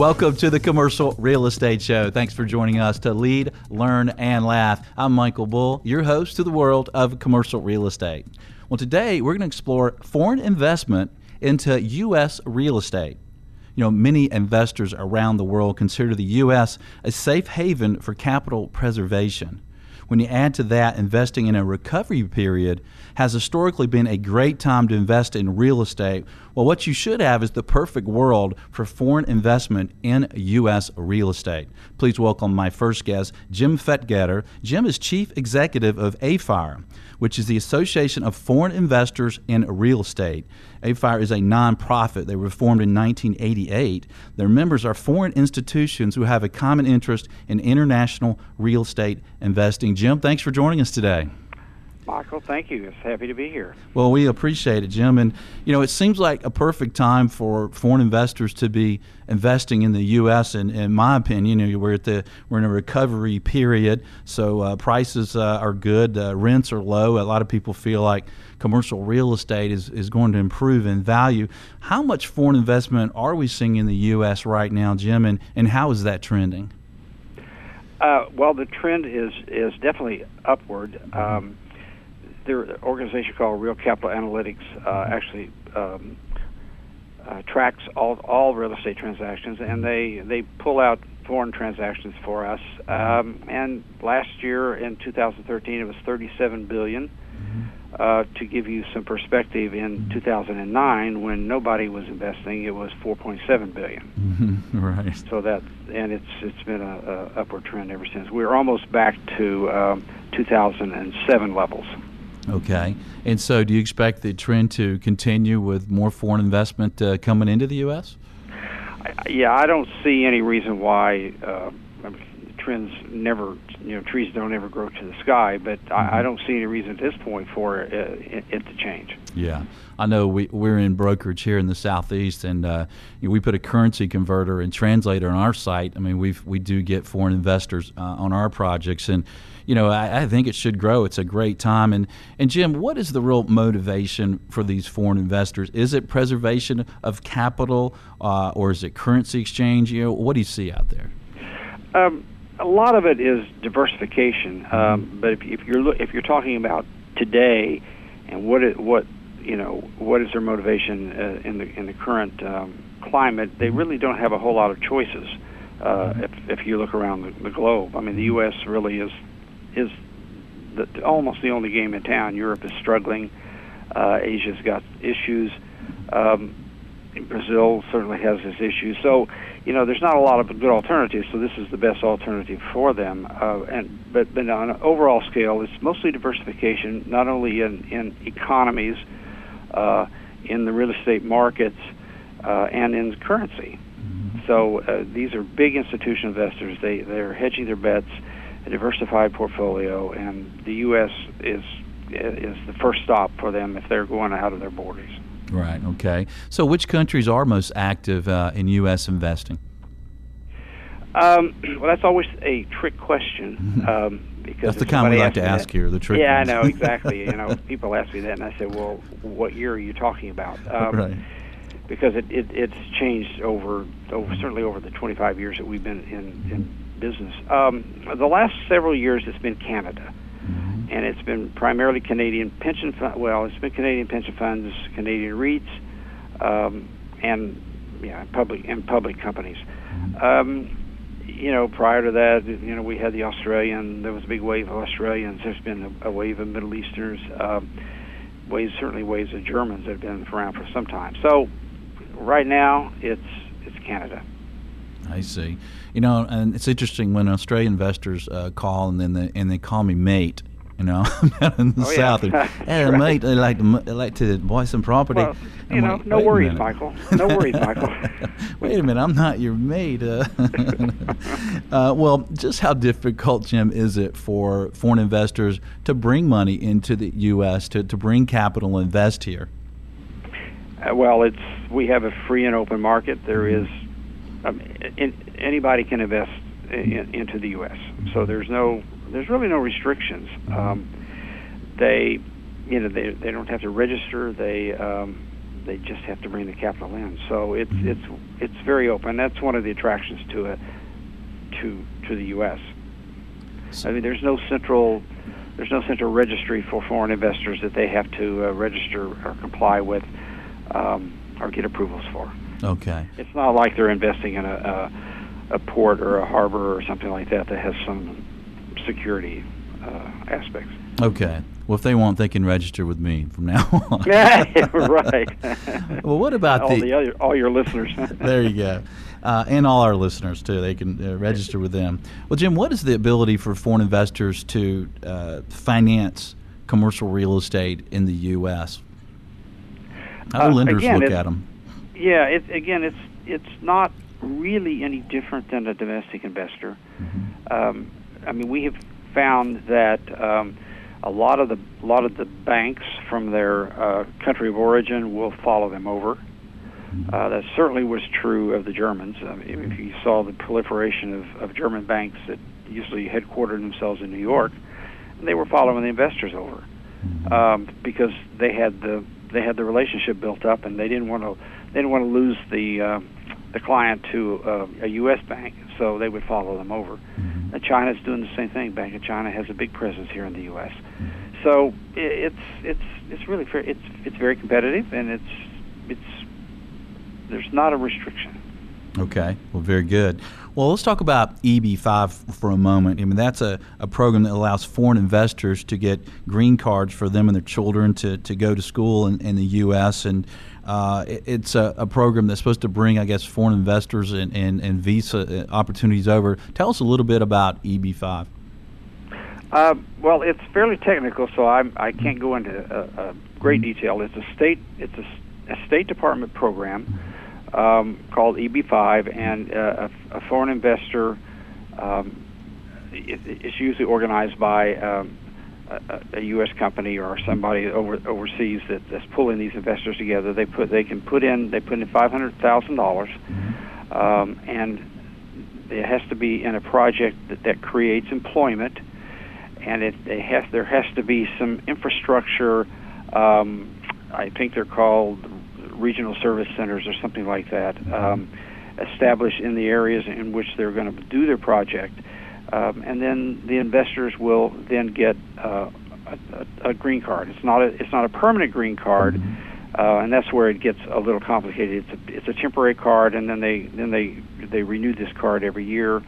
Welcome to the Commercial Real Estate Show. Thanks for joining us to lead, learn, and laugh. I'm Michael Bull, your host to the world of commercial real estate. Well, today we're going to explore foreign investment into U.S. real estate. You know, many investors around the world consider the U.S. a safe haven for capital preservation. When you add to that, investing in a recovery period has historically been a great time to invest in real estate. Well, what you should have is the perfect world for foreign investment in U.S. real estate. Please welcome my first guest, Jim Fetgatter. Jim is Chief Executive of AFIRE, which is the Association of Foreign Investors in Real Estate. AFIRE is a nonprofit. They were formed in 1988. Their members are foreign institutions who have a common interest in international real estate investing. Jim, thanks for joining us today. Michael, thank you. It's happy to be here. Well, we appreciate it, Jim. And, you know, it seems like a perfect time for foreign investors to be investing in the U.S. And in my opinion, you know, we're at the we're in a recovery period, so uh, prices uh, are good, uh, rents are low. A lot of people feel like commercial real estate is, is going to improve in value. How much foreign investment are we seeing in the U.S. right now, Jim, and, and how is that trending? Uh, well, the trend is is definitely upward. Um, there an organization called Real Capital Analytics uh, actually um, uh, tracks all all real estate transactions, and they they pull out foreign transactions for us. Um, and last year in 2013, it was 37 billion. Uh, to give you some perspective, in 2009, when nobody was investing, it was 4.7 billion. right. So that and it's it's been a, a upward trend ever since. We're almost back to um, 2007 levels. Okay. And so, do you expect the trend to continue with more foreign investment uh, coming into the U.S.? I, yeah, I don't see any reason why. Uh, trends never, you know, trees don't ever grow to the sky, but mm-hmm. I, I, don't see any reason at this point for it, it, it to change. Yeah, I know we, we're in brokerage here in the southeast, and uh, you know, we put a currency converter and translator on our site. I mean, we we do get foreign investors uh, on our projects, and you know, I, I, think it should grow. It's a great time. And and Jim, what is the real motivation for these foreign investors? Is it preservation of capital, uh, or is it currency exchange? You know, what do you see out there? Um, a lot of it is diversification. Um, but if, if you're if you're talking about today, and what it, what you know what is their motivation uh, in the in the current um, climate, they really don't have a whole lot of choices. Uh, if if you look around the, the globe, I mean, the U.S. really is is the, almost the only game in town. Europe is struggling. Uh, Asia's got issues. Um, Brazil certainly has its issues. So you know, there's not a lot of good alternatives, so this is the best alternative for them. Uh, and but, but on an overall scale, it's mostly diversification, not only in in economies, uh, in the real estate markets, uh, and in currency. Mm-hmm. So uh, these are big institutional investors. They they're hedging their bets, a diversified portfolio, and the U.S. is is the first stop for them if they're going out of their borders. Right. Okay. So, which countries are most active uh, in U.S. investing? Um, well, that's always a trick question. Um, because that's the kind we like to ask that, here. The trick. Yeah, ones. I know exactly. you know, people ask me that, and I say, "Well, what year are you talking about?" Um, right. Because it, it it's changed over over certainly over the 25 years that we've been in in business. Um, the last several years, it's been Canada and it's been primarily Canadian pension fund. Well, it's been Canadian pension funds, Canadian REITs, um, and yeah, public and public companies. Um, you know, prior to that, you know, we had the Australian. There was a big wave of Australians. There's been a, a wave of Middle Easterners. Um, waves, certainly waves of Germans that have been around for some time. So, right now, it's it's Canada. I see. You know, and it's interesting when Australian investors uh, call and then they, and they call me mate you know, down in the oh, south. Yeah. And, right. mate, they like to they like to buy some property. Well, you know, no worries, Michael. No worries, Michael. wait a minute, I'm not your mate. Uh, uh, well, just how difficult, Jim, is it for foreign investors to bring money into the U.S. to to bring capital and invest here? Uh, well, it's we have a free and open market. There mm-hmm. is um, in, anybody can invest in, into the U.S. So there's no there's really no restrictions. Um, they, you know, they they don't have to register. They um, they just have to bring the capital in. So it's it's it's very open. That's one of the attractions to it to to the U.S. I mean, there's no central there's no central registry for foreign investors that they have to uh, register or comply with um, or get approvals for. Okay. It's not like they're investing in a, a, a port or a harbor or something like that that has some security uh, aspects. Okay. Well, if they want, they can register with me from now on. right. well, what about all the, the other, all your listeners? there you go. Uh, and all our listeners too. They can uh, register with them. Well, Jim, what is the ability for foreign investors to uh, finance commercial real estate in the U.S.? How do Uh, lenders again, look at them? Yeah, it, again, it's it's not really any different than a domestic investor. Mm-hmm. Um, I mean, we have found that um, a lot of the a lot of the banks from their uh, country of origin will follow them over. Uh, that certainly was true of the Germans. I mean, if you saw the proliferation of, of German banks that usually headquartered themselves in New York, they were following the investors over um, because they had the they had the relationship built up, and they didn't want to they didn't want to lose the uh, the client to uh, a U.S. bank, so they would follow them over. And China's doing the same thing. Bank of China has a big presence here in the U.S. So it's it's it's really fair. It's it's very competitive, and it's it's there's not a restriction. Okay, well, very good. Well, let's talk about EB5 for a moment. I mean, that's a, a program that allows foreign investors to get green cards for them and their children to, to go to school in, in the U.S. And uh, it- it's a, a program that's supposed to bring, I guess, foreign investors and, and, and visa uh, opportunities over. Tell us a little bit about E EB5. Uh, well, it's fairly technical, so I'm, I can't go into uh, uh, great detail. It's a state it's a, a State Department program um, called EB5, and a, a foreign investor. Um, it, usually organized by um, a, U.S. company or somebody over, overseas that, that's pulling these investors together. They put they can put in they put in five hundred thousand dollars, um, and it has to be in a project that, that creates employment and it, it has there has to be some infrastructure. Um, I think they're called regional service centers or something like that, um, established in the areas in which they're going to do their project, um, and then the investors will then get uh, a, a, green card. It's not a it's not a permanent green card. Uh, and that's where it gets a little complicated. It's a, it's a temporary card, and then they then they they renew this card every year.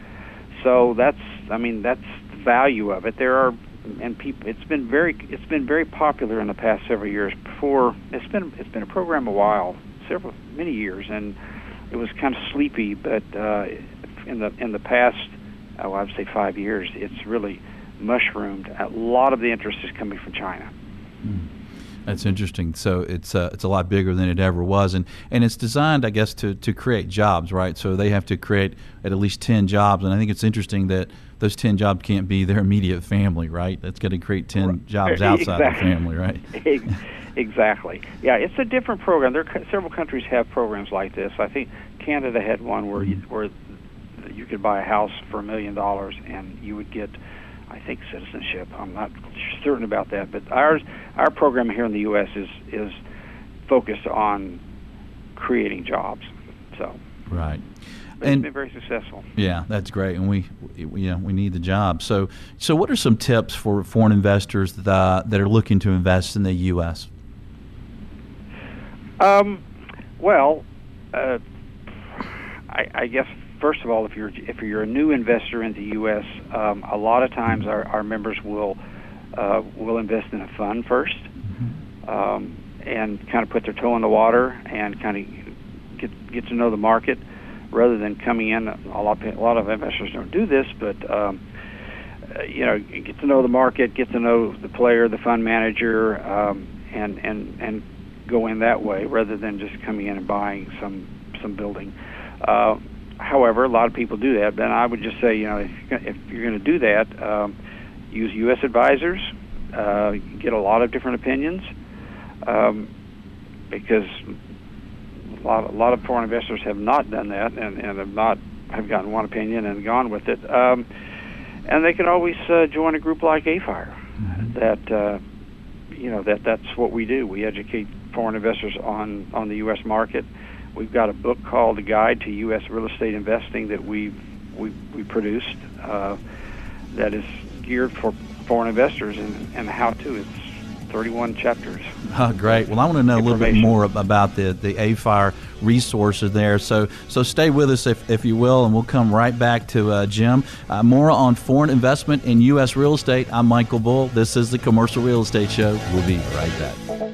So that's I mean that's the value of it. There are and people it's been very it's been very popular in the past several years. Before it's been it's been a program a while, several many years, and it was kind of sleepy. But uh, in the in the past, oh, I would say five years, it's really mushroomed. A lot of the interest is coming from China. That's interesting. So it's uh, it's a lot bigger than it ever was, and, and it's designed, I guess, to, to create jobs, right? So they have to create at least ten jobs, and I think it's interesting that those ten jobs can't be their immediate family, right? That's going to create ten Right. jobs outside Exactly. the family, right? Exactly. Yeah, it's a different program. There, are, several countries have programs like this. I think Canada had one where you, where you could buy a house for a million dollars and you would get, I think, citizenship. I'm not certain about that, but ours, our program here in the U.S. is is focused on creating jobs. So Right. but And- it's been very successful. Yeah, that's great, and we, we yeah we need the job. So so what are some tips for foreign investors that uh, that are looking to invest in the U.S. Um, well, uh, I, I guess first of all, if you're if you're a new investor in the U.S., um, a lot of times our, our members will uh, will invest in a fund first, um, and kind of put their toe in the water and kind of get get to know the market, rather than coming in. A lot a lot of investors don't do this, but um, uh, you know, get to know the market, get to know the player, the fund manager, um, and and and go in that way rather than just coming in and buying some some building. Uh, however, a lot of people do that, Then I would just say, you know, if you're gonna, if you're going to do that, um, use U.S. advisors, uh, get a lot of different opinions, um, because a lot a lot of foreign investors have not done that and, and have not have gotten one opinion and gone with it. Um, and they can always uh, join a group like AFIRE that uh, you know that that's what we do. We educate foreign investors on on the U.S. market. We've got a book called "The Guide to U.S. Real Estate Investing" that we we we produced uh, that is geared for foreign investors and, and how to. It's 31 chapters. Oh, great. Well, I want to know a little bit more about the, the AFIRE resources there. So so stay with us, if, if you will, and we'll come right back to uh, Jim. Uh, more on foreign investment in U.S. real estate. I'm Michael Bull. This is the Commercial Real Estate Show. We'll be right back.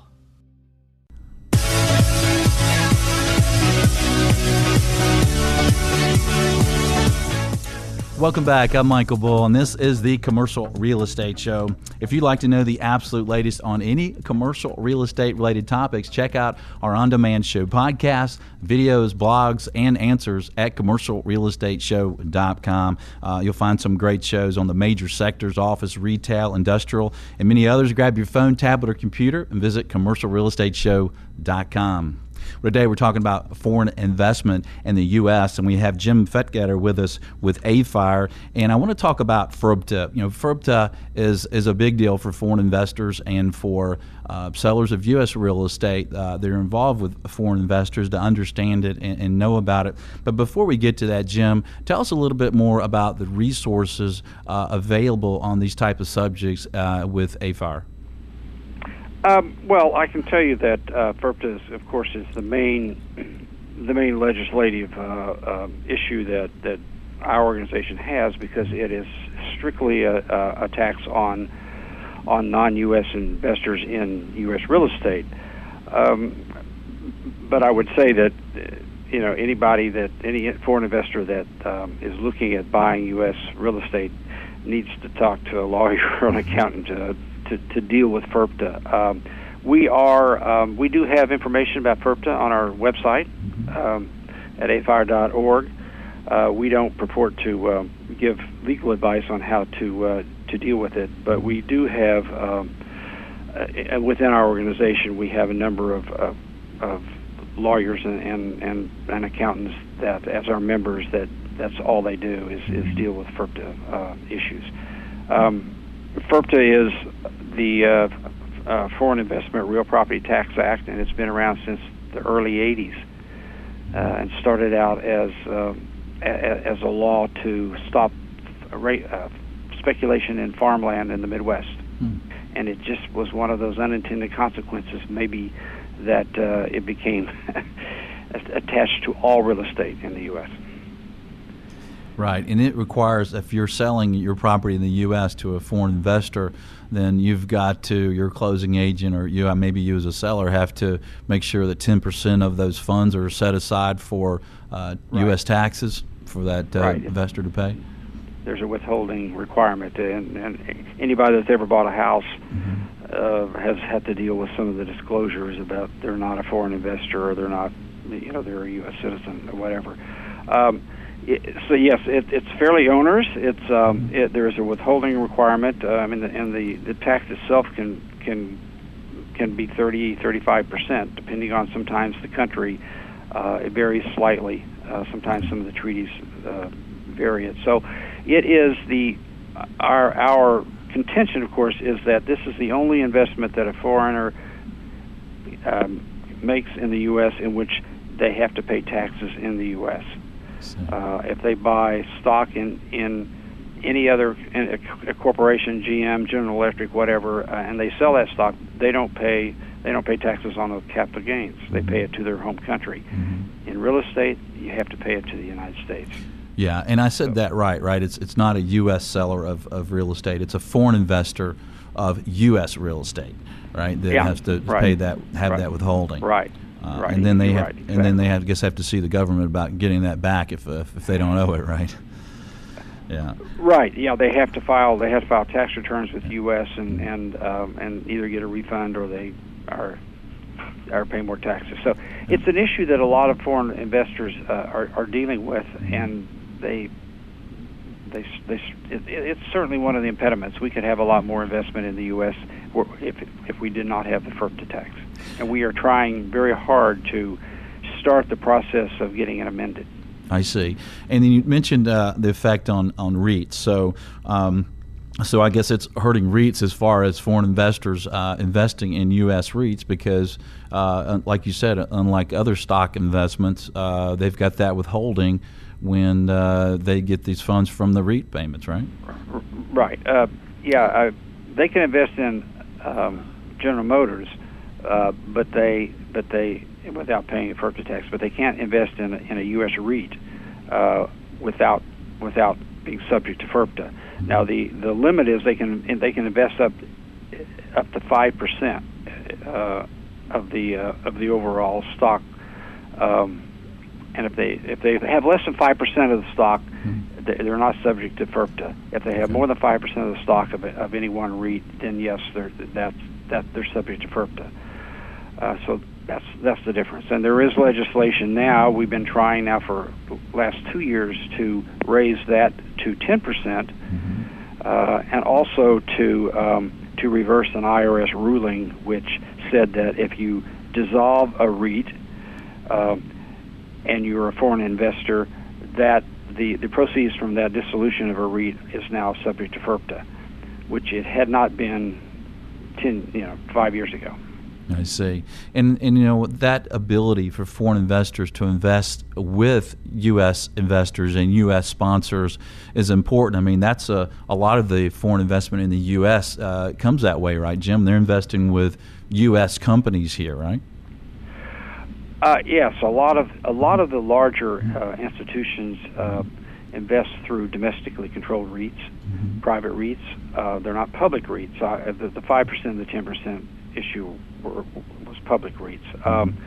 Welcome back. I'm Michael Bull, and this is the Commercial Real Estate Show. If you'd like to know the absolute latest on any commercial real estate related topics, check out our on demand show podcasts, videos, blogs, and answers at commercialrealestateshow.com. Uh, you'll find some great shows on the major sectors office, retail, industrial, and many others. Grab your phone, tablet, or computer and visit commercialrealestateshow.com. Today we're talking about foreign investment in the U.S. and we have Jim Fetgatter with us with AFIRE. And I want to talk about FIRPTA. You know, FIRPTA is is a big deal for foreign investors and for uh, sellers of U.S. real estate. Uh, they're involved with foreign investors to understand it and, and, know about it. But before we get to that, Jim, tell us a little bit more about the resources uh, available on these type of subjects uh, with AFIRE. Um, well, I can tell you that uh, FIRPTA, is, of course, is the main the main legislative uh, uh, issue that that our organization has because it is strictly a, a tax on on non-U.S. investors in U.S. real estate. Um, but I would say that you know anybody that any foreign investor that um, is looking at buying U.S. real estate needs to talk to a lawyer or an accountant to to, to deal with FIRPTA. Um, we are um, we do have information about FIRPTA on our website um, at afire.org. Uh, we don't purport to uh, give legal advice on how to uh, to deal with it, but we do have um, uh, within our organization we have a number of, of, of lawyers and, and, and, and, accountants that as our members that that's all they do is, is deal with FIRPTA uh, issues. Um, FIRBTA is the uh, uh, Foreign Investment Real Property Tax Act, and it's been around since the early 80s, uh, and started out as uh, as a law to stop uh, speculation in farmland in the Midwest. Hmm. And it just was one of those unintended consequences, maybe that uh, it became attached to all real estate in the U.S. Right, and it requires if you're selling your property in the U.S. to a foreign investor, then you've got to your closing agent or you maybe you as a seller have to make sure that 10% of those funds are set aside for uh, right. U.S. taxes for that uh, right. investor to pay. There's a withholding requirement, and, and anybody that's ever bought a house mm-hmm. uh, has had to deal with some of the disclosures about they're not a foreign investor or they're not, you know, they're a U.S. citizen or whatever. Um, so yes, it, it's fairly onerous. It's um, it, there's a withholding requirement, um, and, the, and the, the tax itself can can can be 30, 35 percent, depending on sometimes the country. Uh, it varies slightly. Uh, sometimes some of the treaties uh, vary it. So, it is the our our contention, of course, is that this is the only investment that a foreigner um, makes in the U.S. in which they have to pay taxes in the U.S. Uh, if they buy stock in in any other in a, corporation, GM, General Electric, whatever, uh, and they sell that stock, they don't pay they don't pay taxes on the capital gains. They pay it to their home country. Mm-hmm. In real estate, you have to pay it to the United States. Yeah, and I said so, that right, right? It's it's not a U.S. seller of, of real estate. It's a foreign investor of U.S. real estate, right? That yeah, has to right. pay that have right. that withholding. Right. Uh, right. And then they have, right. and then they have, guess have to see the government about getting that back if uh, if they don't owe it, right? Yeah. Right. Yeah, they have to file. They have to file tax returns with the U.S. and and um, and either get a refund or they are are paying more taxes. So it's an issue that a lot of foreign investors uh, are are dealing with, and they they, they it, it's certainly one of the impediments. We could have a lot more investment in the U.S. if if we did not have the FIRPTA tax, and we are trying very hard to start the process of getting it amended. I see. And then you mentioned uh, the effect on on REITs. So. Um, so I guess it's hurting REITs as far as foreign investors uh, investing in U.S. REITs because, uh, like you said, unlike other stock investments, uh, they've got that withholding when uh, they get these funds from the REIT payments, right? Right. Uh, yeah, they can invest in um, General Motors, uh, but they but they without paying a tax, but they can't invest in a, in a U.S. REIT without without being subject to FIRPTA. Now the the limit is they can they can invest up up to five percent uh, of the uh, of the overall stock, um, and if they if they have less than five percent of the stock, mm-hmm. they're not subject to FIRPTA. If they have more than five percent of the stock of, of any one REIT, then yes, they're that's that they're subject to FIRPTA. Uh, so that's that's the difference. And there is legislation now. We've been trying now for the last two years to raise that to 10 percent, mm-hmm. uh, and also to um, to reverse an IRS ruling which said that if you dissolve a REIT uh, and you're a foreign investor, that the, the proceeds from that dissolution of a REIT is now subject to FIRPTA, which it had not been ten you know five years ago. I see. And, and you know, that ability for foreign investors to invest with U.S. investors and U.S. sponsors is important. I mean, that's a, a lot of the foreign investment in the U.S. Uh, comes that way, right, Jim? They're investing with U.S. companies here, right? Uh, yes, a lot of a lot of the larger uh, institutions uh, invest through domestically controlled REITs, mm-hmm. private REITs. Uh, they're not public REITs. Uh, the five percent, the ten percent issue were, was public REITs. Um,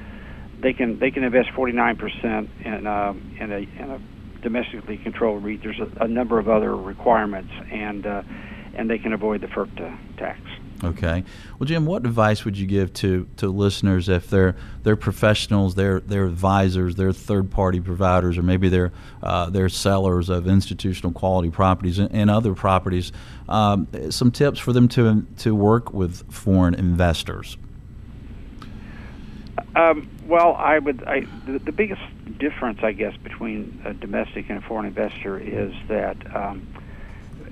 they can they can invest 49 percent in um, in a in a domestically controlled REIT. There's a, a number of other requirements, and uh, and they can avoid the FIRPTA tax. Okay. Well, Jim, what advice would you give to, to listeners if they're they're professionals, they're they're advisors, they're third party providers, or maybe they're uh, they're sellers of institutional quality properties and, and other properties? Um, some tips for them to to work with foreign investors. Um, well, I would. I, the, the, biggest difference, I guess, between a domestic and a foreign investor is that um,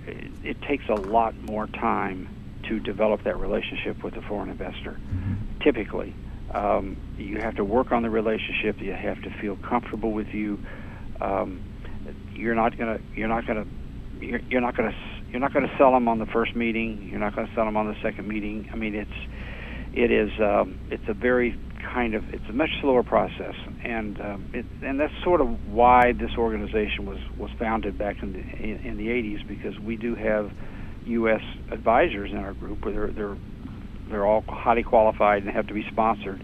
it, it takes a lot more time to develop that relationship with a foreign investor. Typically, um, you have to work on the relationship. You have to feel comfortable with you. Um, you're not gonna. You're not gonna. You're, you're not gonna. You're not gonna sell them on the first meeting. You're not gonna sell them on the second meeting. I mean, it's. It is. Um, it's a very kind of. It's a much slower process, and um, it, and that's sort of why this organization was was founded back in the in, in the 80s because we do have U.S. advisors in our group, where they're they're they're all highly qualified and have to be sponsored.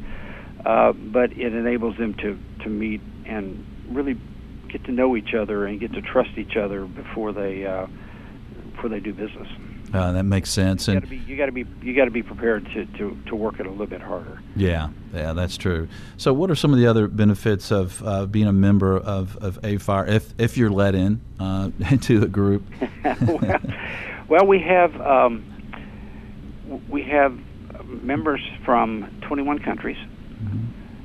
Uh, but it enables them to to meet and really get to know each other and get to trust each other before they uh, before they do business. Uh, that makes sense. You and you got to be you got to be prepared to, to, to work it a little bit harder. Yeah, yeah, that's true. So, what are some of the other benefits of uh, being a member of of AFIRE if if you're let in uh, into the group? well, well, we have um, we have members from 21 countries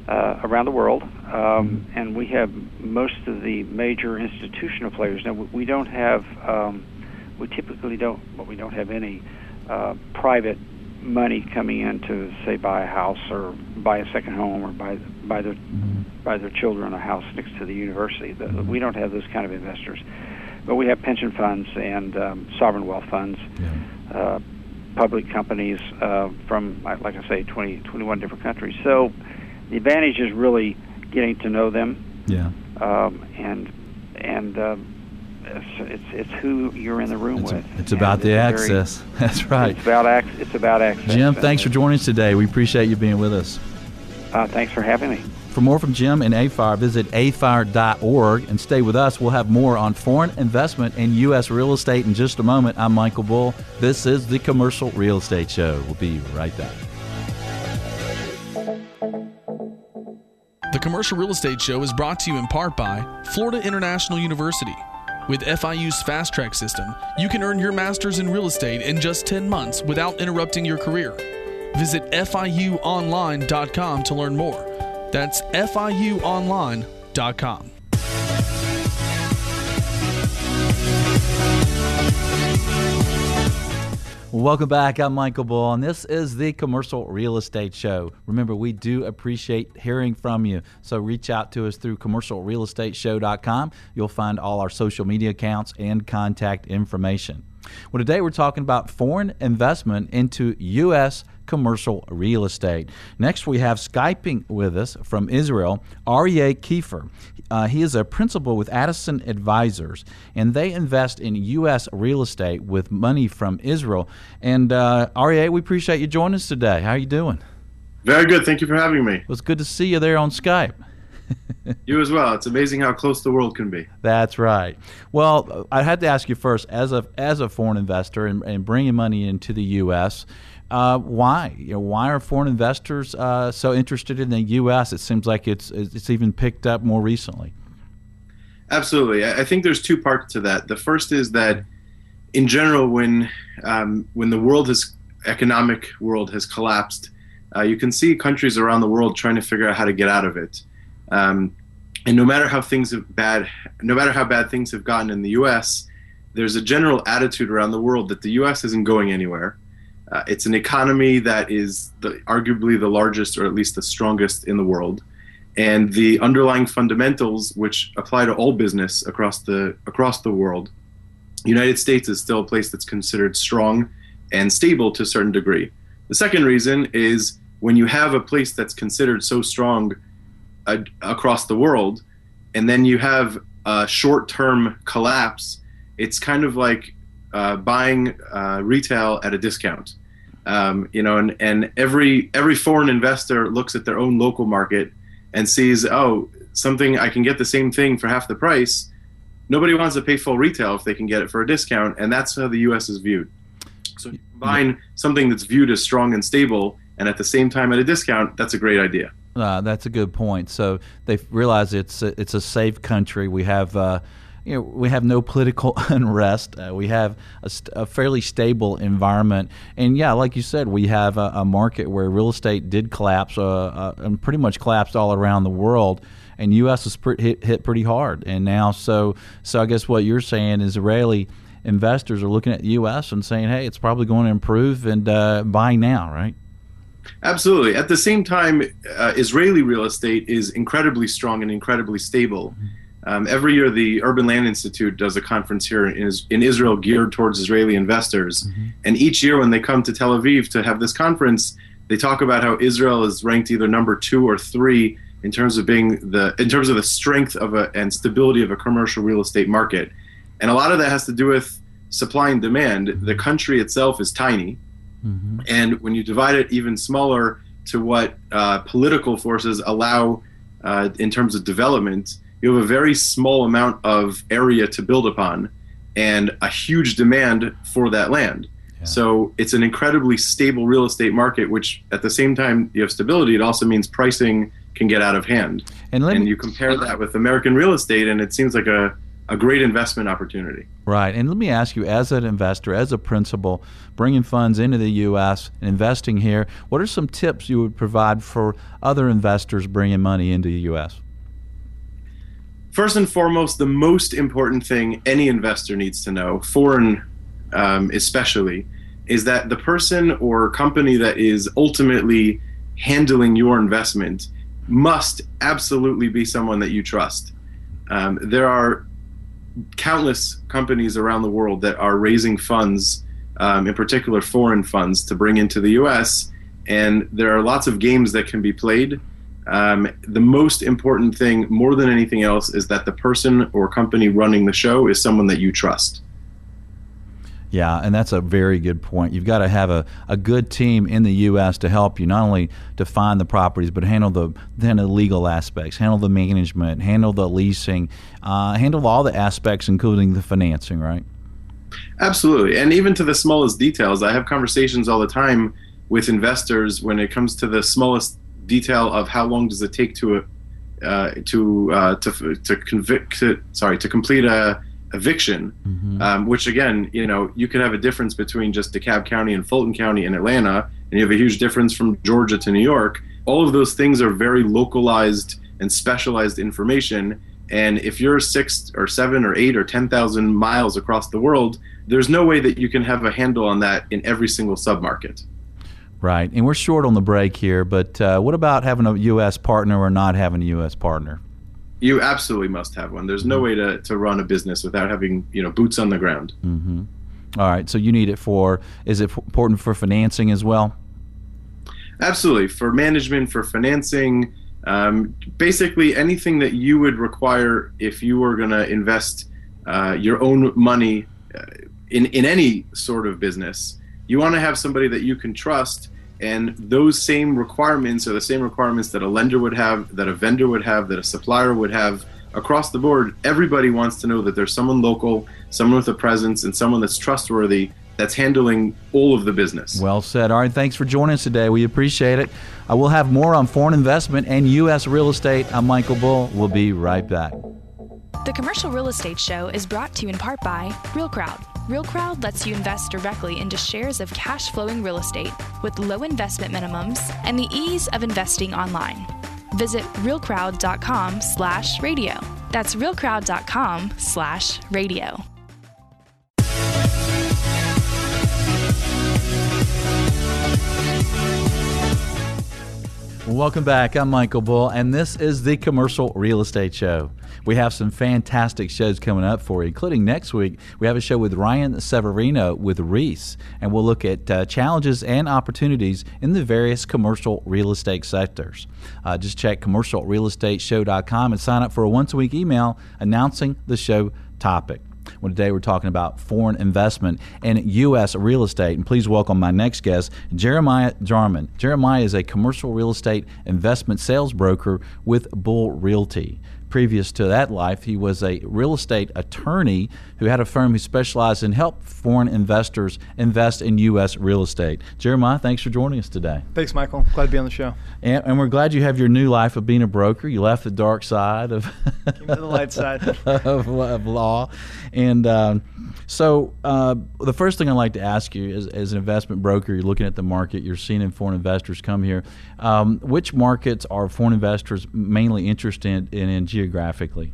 uh, around the world, um, and we have most of the major institutional players. Now, we don't have um, we typically don't, but we don't have any uh, private money coming in to say buy a house or buy a second home or buy buy their buy their children a house next to the university. The, we don't have those kind of investors but we have pension funds and um, sovereign wealth funds, yeah. uh, public companies uh, from, like I say, 20, 21 different countries. So the advantage is really getting to know them. Yeah. Um, and and um, it's, it's, it's who you're in the room it's with. It's about the access. Very, That's right. It's about ac- It's about access. Jim, thanks for joining us today. We appreciate you being with us. Uh, thanks for having me. For more from Jim and AFIRE, visit afire.org and stay with us. We'll have more on foreign investment and U.S. real estate in just a moment. I'm Michael Bull. This is the Commercial Real Estate Show. We'll be right back. The Commercial Real Estate Show is brought to you in part by Florida International University With FIU's Fast Track system, you can earn your master's in real estate in just 10 months without interrupting your career. Visit FIUOnline.com to learn more. That's FIUOnline.com. Welcome back. I'm Michael Bull, and this is the Commercial Real Estate Show. Remember, we do appreciate hearing from you, so reach out to us through commercialrealestateshow.com. You'll find all our social media accounts and contact information. Well, today we're talking about foreign investment into U.S. commercial real estate. Next, we have Skyping with us from Israel, Aryeh Kiefer. Uh, he is a principal with Addison Advisors, and they invest in U.S. real estate with money from Israel. And uh, Aryeh, we appreciate you joining us today. How are you doing? Very good. Thank you for having me. It was good to see you there on Skype. you as well. It's amazing how close the world can be. That's right. Well, I had to ask you first, as a as a foreign investor and, and bringing money into the U.S., uh, why? You know, why are foreign investors uh, so interested in the U.S.? It seems like it's it's even picked up more recently. Absolutely, I think there's two parts to that. The first is that, in general, when um, when the world has economic world has collapsed, uh, you can see countries around the world trying to figure out how to get out of it. Um, and no matter how things have bad, no matter how bad things have gotten in the U.S., there's a general attitude around the world that the U.S. isn't going anywhere. Uh, it's an economy that is the, arguably the largest, or at least the strongest in the world, and the underlying fundamentals, which apply to all business across the across the world, United States is still a place that's considered strong and stable to a certain degree. The second reason is when you have a place that's considered so strong uh, across the world, and then you have a short-term collapse. It's kind of like uh, buying uh, retail at a discount. Um, you know, and, and every every foreign investor looks at their own local market and sees, oh, something I can get the same thing for half the price. Nobody wants to pay full retail if they can get it for a discount, and that's how the U.S. is viewed. So buying something that's viewed as strong and stable, and at the same time at a discount, that's a great idea. Uh, that's a good point. So they realize it's a, it's a safe country. We have uh, you know, we have no political unrest. Uh, we have a, st- a, fairly stable environment, and yeah, like you said, we have a, a market where real estate did collapse uh, uh, and pretty much collapsed all around the world. And U.S. was hit, hit pretty hard, and now so so I guess what you're saying is Israeli investors are looking at the U.S. and saying, hey, it's probably going to improve and uh, buy now, right? Absolutely. At the same time, uh, Israeli real estate is incredibly strong and incredibly stable. Mm-hmm um, every year, the Urban Land Institute does a conference here in, in Israel geared towards Israeli investors. Mm-hmm. And each year, when they come to Tel Aviv to have this conference, they talk about how Israel is ranked either number two or three in terms of being the in terms of the strength of a and stability of a commercial real estate market. And a lot of that has to do with supply and demand. The country itself is tiny, mm-hmm. and when you divide it even smaller to what uh, political forces allow uh, in terms of development you have a very small amount of area to build upon and a huge demand for that land. Yeah. So it's an incredibly stable real estate market, which at the same time you have stability, it also means pricing can get out of hand. And, and me, you compare that with American real estate, and it seems like a, a great investment opportunity. Right. And let me ask you, as an investor, as a principal, bringing funds into the U.S., and investing here, what are some tips you would provide for other investors bringing money into the U.S.? First and foremost, the most important thing any investor needs to know, foreign um, especially, is that the person or company that is ultimately handling your investment must absolutely be someone that you trust. Um, there are countless companies around the world that are raising funds, um, in particular foreign funds, to bring into the US. And there are lots of games that can be played um, the most important thing, more than anything else, is that the person or company running the show is someone that you trust. Yeah, and that's a very good point. You've got to have a, a good team in the U.S. to help you not only to find the properties, but handle the then the legal aspects, handle the management, handle the leasing, uh, handle all the aspects, including the financing. Right? Absolutely, and even to the smallest details. I have conversations all the time with investors when it comes to the smallest detail of how long does it take to uh, to uh, to to convict to, sorry to complete a eviction, mm-hmm. um, which again, you know, you could have a difference between just DeKalb County and Fulton County in Atlanta, and you have a huge difference from Georgia to New York. All of those things are very localized and specialized information. And if you're six or seven or eight or 10,000 miles across the world, there's no way that you can have a handle on that in every single submarket. Right. And we're short on the break here, but uh, what about having a U.S. partner or not having a U.S. partner? You absolutely must have one. There's no mm-hmm. way to, to run a business without having you know boots on the ground. Mm-hmm. All right. So you need it for. Is it important for financing as well? Absolutely. For management, for financing, um, basically anything that you would require if you were going to invest uh, your own money uh, in in any sort of business. You want to have somebody that you can trust and those same requirements are the same requirements that a lender would have, that a vendor would have, that a supplier would have across the board. Everybody wants to know that there's someone local, someone with a presence, and someone that's trustworthy that's handling all of the business. Well said. All right, thanks for joining us today. We appreciate it. Uh, I will have more on foreign investment and U.S. real estate. I'm Michael Bull. We'll be right back. The Commercial Real Estate Show is brought to you in part by Real Crowd. Real Crowd lets you invest directly into shares of cash flowing real estate with low investment minimums and the ease of investing online. Visit realcrowd.com slash radio. That's realcrowd.com slash radio. Welcome back. I'm Michael Bull, and this is the Commercial Real Estate Show. We have some fantastic shows coming up for you, including next week. We have a show with Ryan Severino with Reis, and we'll look at uh, challenges and opportunities in the various commercial real estate sectors. Uh, just check commercialrealestateshow.com and sign up for a once a week email announcing the show topic. Well, today we're talking about foreign investment and U.S. real estate. And please welcome my next guest, Jeremiah Jarman. Jeremiah is a commercial real estate investment sales broker with Bull Realty previous to that life, he was a real estate attorney who had a firm who specialized in help foreign investors invest in U.S. real estate. Jeremiah, thanks for joining us today. Thanks, Michael. Glad to be on the show. And, and we're glad you have your new life of being a broker. You left the dark side of Came to the light side of, of law, and. Um, so, uh, the first thing I'd like to ask you is, as an investment broker, you're looking at the market, you're seeing foreign investors come here. Um, which markets are foreign investors mainly interested in, in geographically?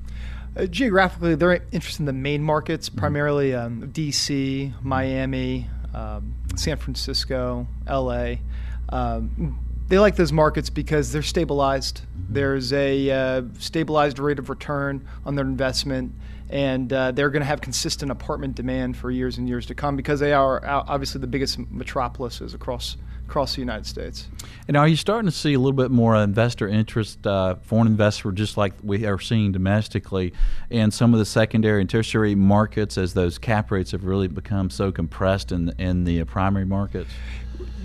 Uh, geographically, they're interested in the main markets, mm-hmm. primarily um, D.C., Miami, um, San Francisco, L.A. Um, they like those markets because they're stabilized. There's a uh, stabilized rate of return on their investment and uh, they're going to have consistent apartment demand for years and years to come because they are obviously the biggest metropolises across across the United States. And are you starting to see a little bit more investor interest, uh, foreign investors, just like we are seeing domestically, in some of the secondary and tertiary markets as those cap rates have really become so compressed in in the primary markets?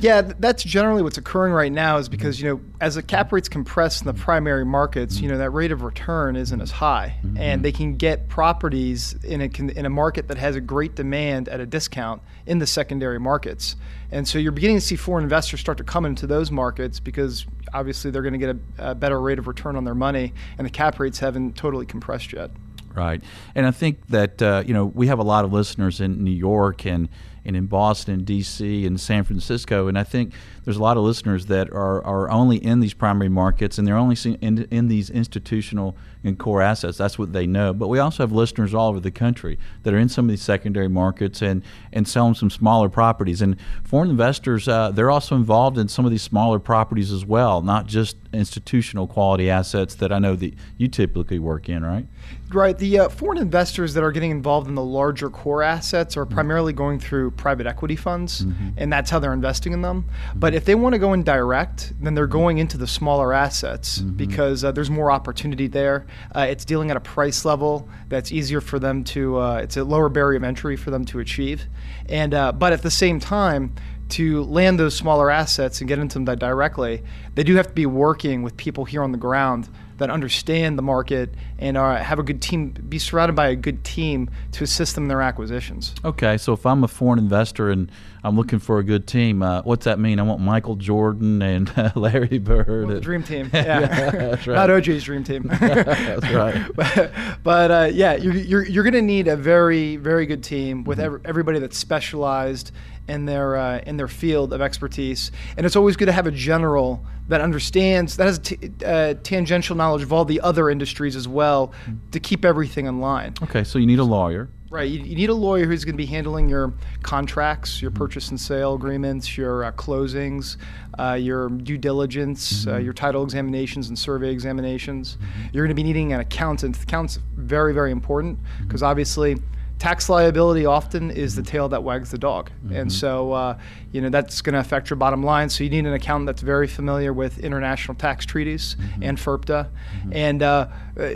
Yeah, that's generally what's occurring right now is because, you know, as the cap rates compress in the primary markets, you know, that rate of return isn't as high. Mm-hmm. And they can get properties in a, in a market that has a great demand at a discount in the secondary markets. And so you're beginning to see foreign investors start to come into those markets because obviously they're going to get a, a better rate of return on their money and the cap rates haven't totally compressed yet. Right. And I think that, uh, you know, we have a lot of listeners in New York and, and in Boston, D.C., and San Francisco. And I think there's a lot of listeners that are, are only in these primary markets and they're only in, in these institutional and core assets. That's what they know. But we also have listeners all over the country that are in some of these secondary markets and, and selling some smaller properties. And foreign investors, uh, they're also involved in some of these smaller properties as well, not just institutional quality assets that I know that you typically work in, right? Right. The uh, foreign investors that are getting involved in the larger core assets are mm-hmm. primarily going through private equity funds, mm-hmm. and that's how they're investing in them. Mm-hmm. But if they want to go in direct, then they're going into the smaller assets mm-hmm. because uh, there's more opportunity there. Uh, it's dealing at a price level that's easier for them to. Uh, it's a lower barrier of entry for them to achieve, and uh, but at the same time to land those smaller assets and get into them directly, they do have to be working with people here on the ground that understand the market and uh, have a good team, be surrounded by a good team to assist them in their acquisitions. Okay, so if I'm a foreign investor and I'm looking for a good team, uh, what's that mean? I want Michael Jordan and uh, Larry Bird. Well, dream team, yeah, yeah right. not OJ's dream team. that's right. but, but uh, yeah, you're, you're, you're going to need a very very good team with mm-hmm. every, everybody that's specialized in their uh, in their field of expertise. And it's always good to have a general that understands that has t- uh, tangential knowledge of all the other industries as well to keep everything in line. Okay, so you need a lawyer. Right. You, you need a lawyer who's going to be handling your contracts, your purchase and sale agreements, your uh, closings, uh, your due diligence, uh, mm-hmm. your title examinations and survey examinations. Mm-hmm. You're going to be needing an accountant. The Accountant's very, very important because mm-hmm. obviously tax liability often is the tail that wags the dog. Mm-hmm. And so, uh, you know, that's going to affect your bottom line. So you need an accountant that's very familiar with international tax treaties mm-hmm. and FIRPTA. Mm-hmm. And, uh, uh,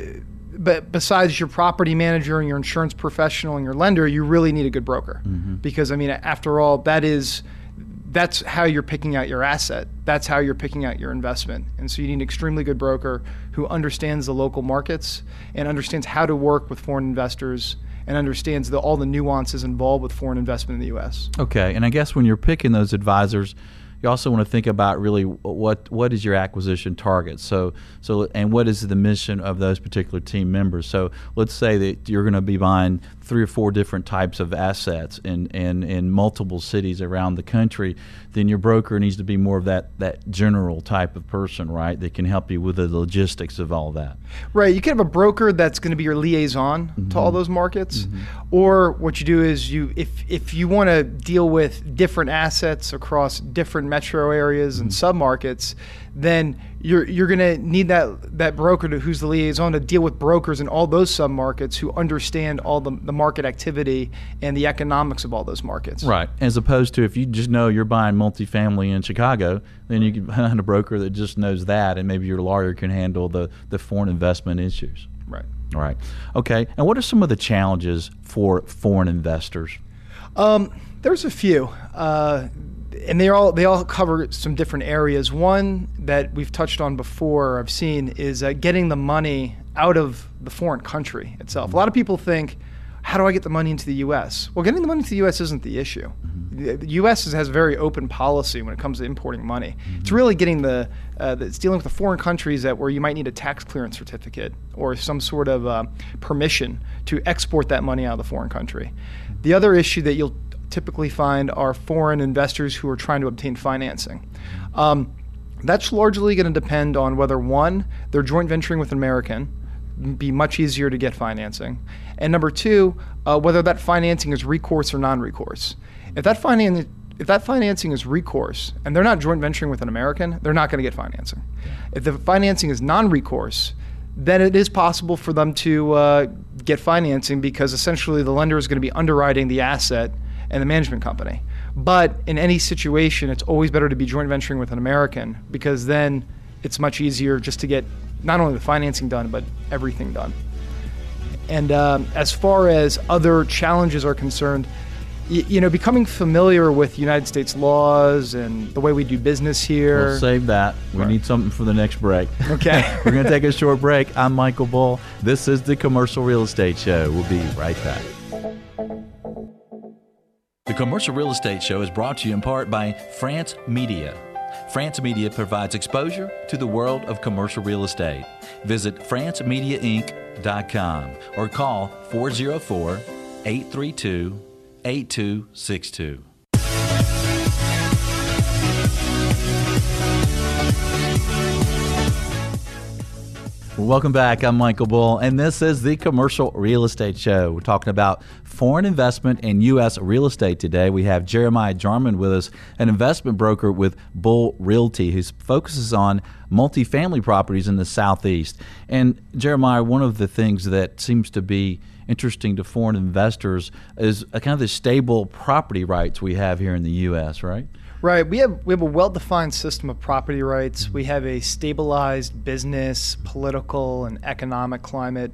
but besides your property manager and your insurance professional and your lender, you really need a good broker. Mm-hmm. Because, I mean, after all, that is that's how you're picking out your asset. That's how you're picking out your investment. And so you need an extremely good broker who understands the local markets and understands how to work with foreign investors and understands the, all the nuances involved with foreign investment in the U.S. Okay, and I guess when you're picking those advisors, you also want to think about really what what is your acquisition target. So so and what is the mission of those particular team members. So let's say that you're going to be buying three or four different types of assets in, in, in multiple cities around the country, then your broker needs to be more of that, that general type of person, right? That can help you with the logistics of all that. Right. You can have a broker that's going to be your liaison mm-hmm. to all those markets. Mm-hmm. Or what you do is you if if you want to deal with different assets across different metro areas and mm-hmm. submarkets, then you're you're going to need that that broker to, who's the liaison to deal with brokers in all those submarkets who understand all the, the market activity and the economics of all those markets. Right. As opposed to if you just know you're buying multifamily in Chicago, then you can find a broker that just knows that, and maybe your lawyer can handle the the foreign investment issues. Right. All right. Okay. And what are some of the challenges for foreign investors? Um, there's a few. Uh, and they all they all cover some different areas. One that we've touched on before, I've seen, is uh, getting the money out of the foreign country itself. A lot of people think, how do I get the money into the U.S.? Well, getting the money to the U.S. isn't the issue. The U.S. has a very open policy when it comes to importing money. It's really getting the, uh, it's dealing with the foreign countries that where you might need a tax clearance certificate or some sort of uh, permission to export that money out of the foreign country. The other issue that you'll typically find are foreign investors who are trying to obtain financing. Um, that's largely going to depend on whether one, they're joint venturing with an American, be much easier to get financing, and number two, uh, whether that financing is recourse or non-recourse. If that financing if that financing is recourse and they're not joint venturing with an American, they're not going to get financing. If the financing is non-recourse, then it is possible for them to uh, get financing because essentially the lender is going to be underwriting the asset and the management company. But in any situation, it's always better to be joint venturing with an American because then it's much easier just to get not only the financing done, but everything done. And um, as far as other challenges are concerned, y- you know, becoming familiar with United States laws and the way we do business here. We'll save that. We right. need something for the next break. Okay. We're going to take a short break. I'm Michael Bull. This is the Commercial Real Estate Show. We'll be right back. The Commercial Real Estate Show is brought to you in part by France Media. France Media provides exposure to the world of commercial real estate. Visit francemediainc.com or call 404 832 8262. Welcome back. I'm Michael Bull, and this is the Commercial Real Estate Show. We're talking about foreign investment in U.S. real estate today. We have Jeremiah Jarman with us, an investment broker with Bull Realty, who focuses on multifamily properties in the Southeast. And Jeremiah, one of the things that seems to be interesting to foreign investors is a kind of the stable property rights we have here in the U.S., right? Right. We have we have a well-defined system of property rights. We have a stabilized business, political, and economic climate.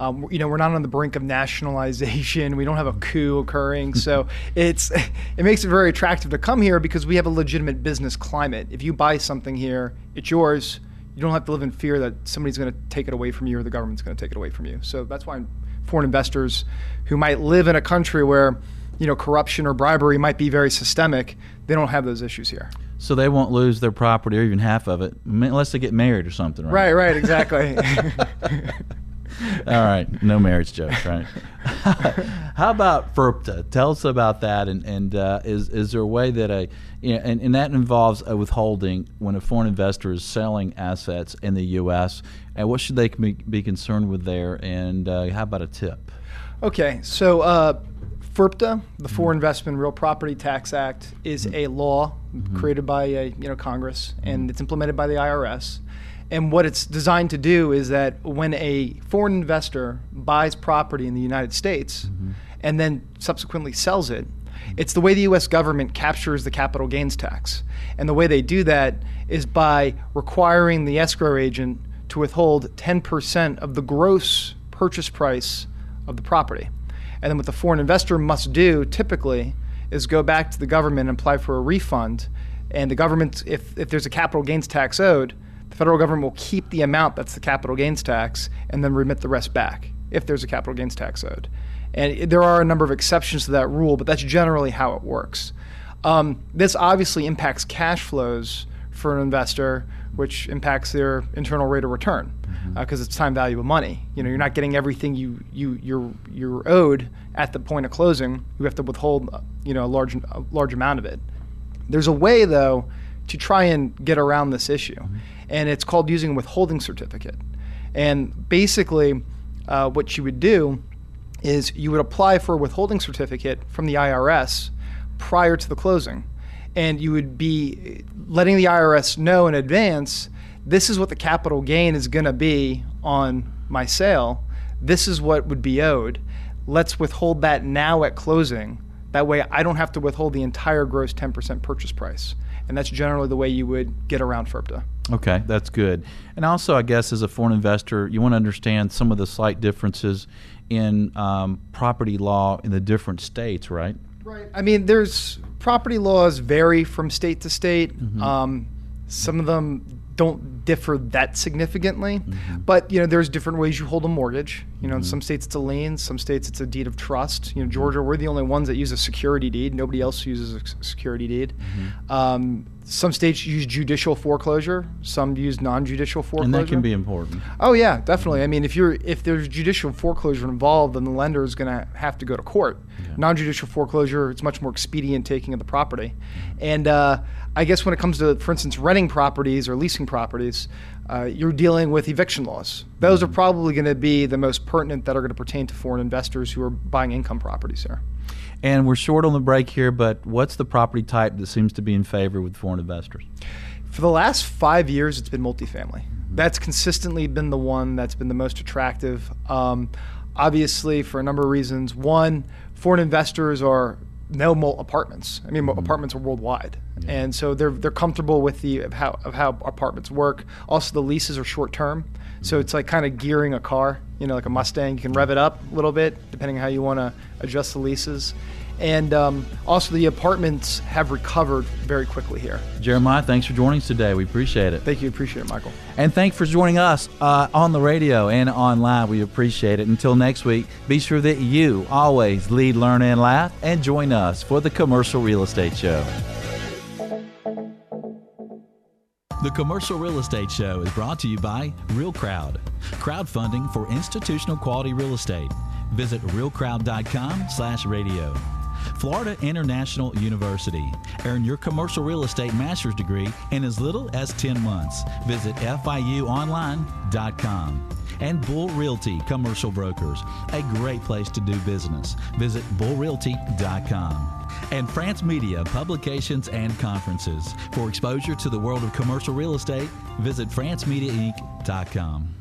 Um, you know, we're not on the brink of nationalization. We don't have a coup occurring, so it's it makes it very attractive to come here because we have a legitimate business climate. If you buy something here, it's yours. You don't have to live in fear that somebody's going to take it away from you or the government's going to take it away from you. So that's why foreign investors who might live in a country where you know corruption or bribery might be very systemic, they don't have those issues here. So they won't lose their property or even half of it unless they get married or something, right? Right, right, exactly. All right, no marriage jokes, right? How about FIRPTA? Tell us about that, and and uh, is is there a way that a you know, and, and that involves a withholding when a foreign investor is selling assets in the U.S. And what should they be, concerned with there? And uh, how about a tip? Okay, so uh, FIRPTA, the Foreign Investment Real Property Tax Act, is a law created by uh, you know Congress, and it's implemented by the IRS. And what it's designed to do is that when a foreign investor buys property in the United States and then subsequently sells it, it's the way the US government captures the capital gains tax. And the way they do that is by requiring the escrow agent to withhold 10% of the gross purchase price of the property. And then what the foreign investor must do typically is go back to the government and apply for a refund. And the government, if, if there's a capital gains tax owed, the federal government will keep the amount that's the capital gains tax and then remit the rest back if there's a capital gains tax owed. And there are a number of exceptions to that rule, but that's generally how it works. Um, this obviously impacts cash flows for an investor, which impacts their internal rate of return because uh, it's time value of money. You know, you're not getting everything you you you're you're owed at the point of closing. You have to withhold, uh, you know, a large a large amount of it. There's a way though to try and get around this issue, and it's called using a withholding certificate. And basically, uh, what you would do is you would apply for a withholding certificate from the IRS prior to the closing, and you would be letting the IRS know in advance this is what the capital gain is going to be on my sale. This is what would be owed. Let's withhold that now at closing. That way, I don't have to withhold the entire gross 10% purchase price. And that's generally the way you would get around FIRPTA. Okay, that's good. And also, I guess, as a foreign investor, you want to understand some of the slight differences in um, property law in the different states, right? Right. I mean, there's property laws vary from state to state. Mm-hmm. Um, some of them don't differ that significantly, mm-hmm. but you know, there's different ways you hold a mortgage. You know, mm-hmm. in some states it's a lien, some states it's a deed of trust. You know, Georgia, we're the only ones that use a security deed. Nobody else uses a security deed. Mm-hmm. Um, some states use judicial foreclosure. Some use non-judicial foreclosure. And that can be important. Oh yeah, definitely. I mean, if you're if there's judicial foreclosure involved, then the lender is going to have to go to court. Yeah. Non-judicial foreclosure, it's much more expedient taking of the property. And uh, I guess when it comes to, for instance, renting properties or leasing properties, uh, you're dealing with eviction laws. Those are probably going to be the most pertinent that are going to pertain to foreign investors who are buying income properties here. And we're short on the break here, but what's the property type that seems to be in favor with foreign investors? For the last five years, it's been multifamily. That's consistently been the one that's been the most attractive. Um, obviously, for a number of reasons. One, foreign investors are know apartments. I mean, mm-hmm. apartments are worldwide, yeah. and so they're they're comfortable with the of how of how apartments work. Also, the leases are short term, mm-hmm. so it's like kind of gearing a car. You know, like a Mustang, you can rev it up a little bit depending on how you want to adjust the leases. And um, also, the apartments have recovered very quickly here. Jeremiah, thanks for joining us today. We appreciate it. Thank you. Appreciate it, Michael. And thanks for joining us uh, on the radio and online. We appreciate it. Until next week, be sure that you always lead, learn, and laugh, and join us for the Commercial Real Estate Show. The Commercial Real Estate Show is brought to you by Real Crowd, crowdfunding for institutional quality real estate. Visit realcrowd.com slash radio. Florida International University. Earn your commercial real estate master's degree in as little as 10 months. Visit FIUonline.com. And Bull Realty Commercial Brokers, a great place to do business. Visit bullrealty.com. And France Media Publications and Conferences. For exposure to the world of commercial real estate, visit francemediainc.com.